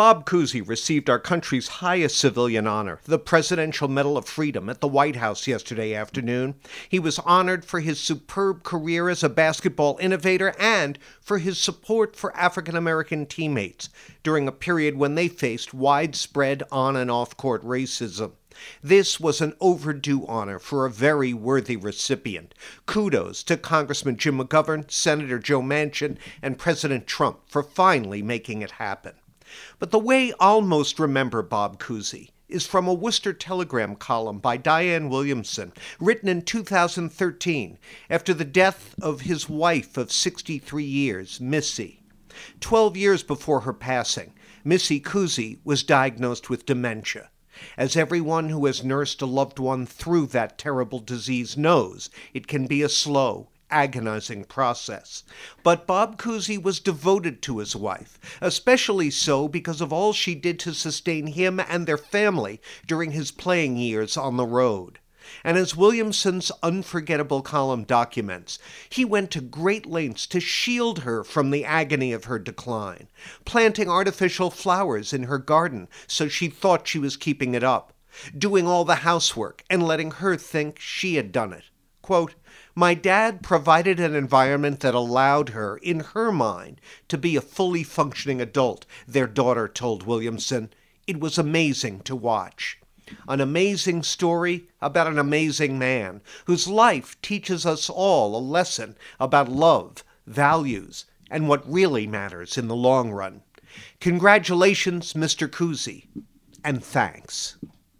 Bob Cousy received our country's highest civilian honor, the Presidential Medal of Freedom, at the White House yesterday afternoon. He was honored for his superb career as a basketball innovator and for his support for African American teammates during a period when they faced widespread on and off court racism. This was an overdue honor for a very worthy recipient. Kudos to Congressman Jim McGovern, Senator Joe Manchin, and President Trump for finally making it happen. But the way I'll most remember Bob Cousy is from a Worcester Telegram column by Dianne Williamson, written in 2013 after the death of his wife of 63 years, Missy. Twelve years before her passing, Missy Cousy was diagnosed with dementia. As everyone who has nursed a loved one through that terrible disease knows, it can be a slow, agonizing process. But Bob Cousy was devoted to his wife, especially so because of all she did to sustain him and their family during his playing years on the road. And as Williamson's unforgettable column documents, he went to great lengths to shield her from the agony of her decline, planting artificial flowers in her garden so she thought she was keeping it up, doing all the housework and letting her think she had done it. Quote, my dad provided an environment that allowed her, in her mind, to be a fully functioning adult, their daughter told Williamson. It was amazing to watch. An amazing story about an amazing man whose life teaches us all a lesson about love, values, and what really matters in the long run. Congratulations, Mr. Cousy, and thanks.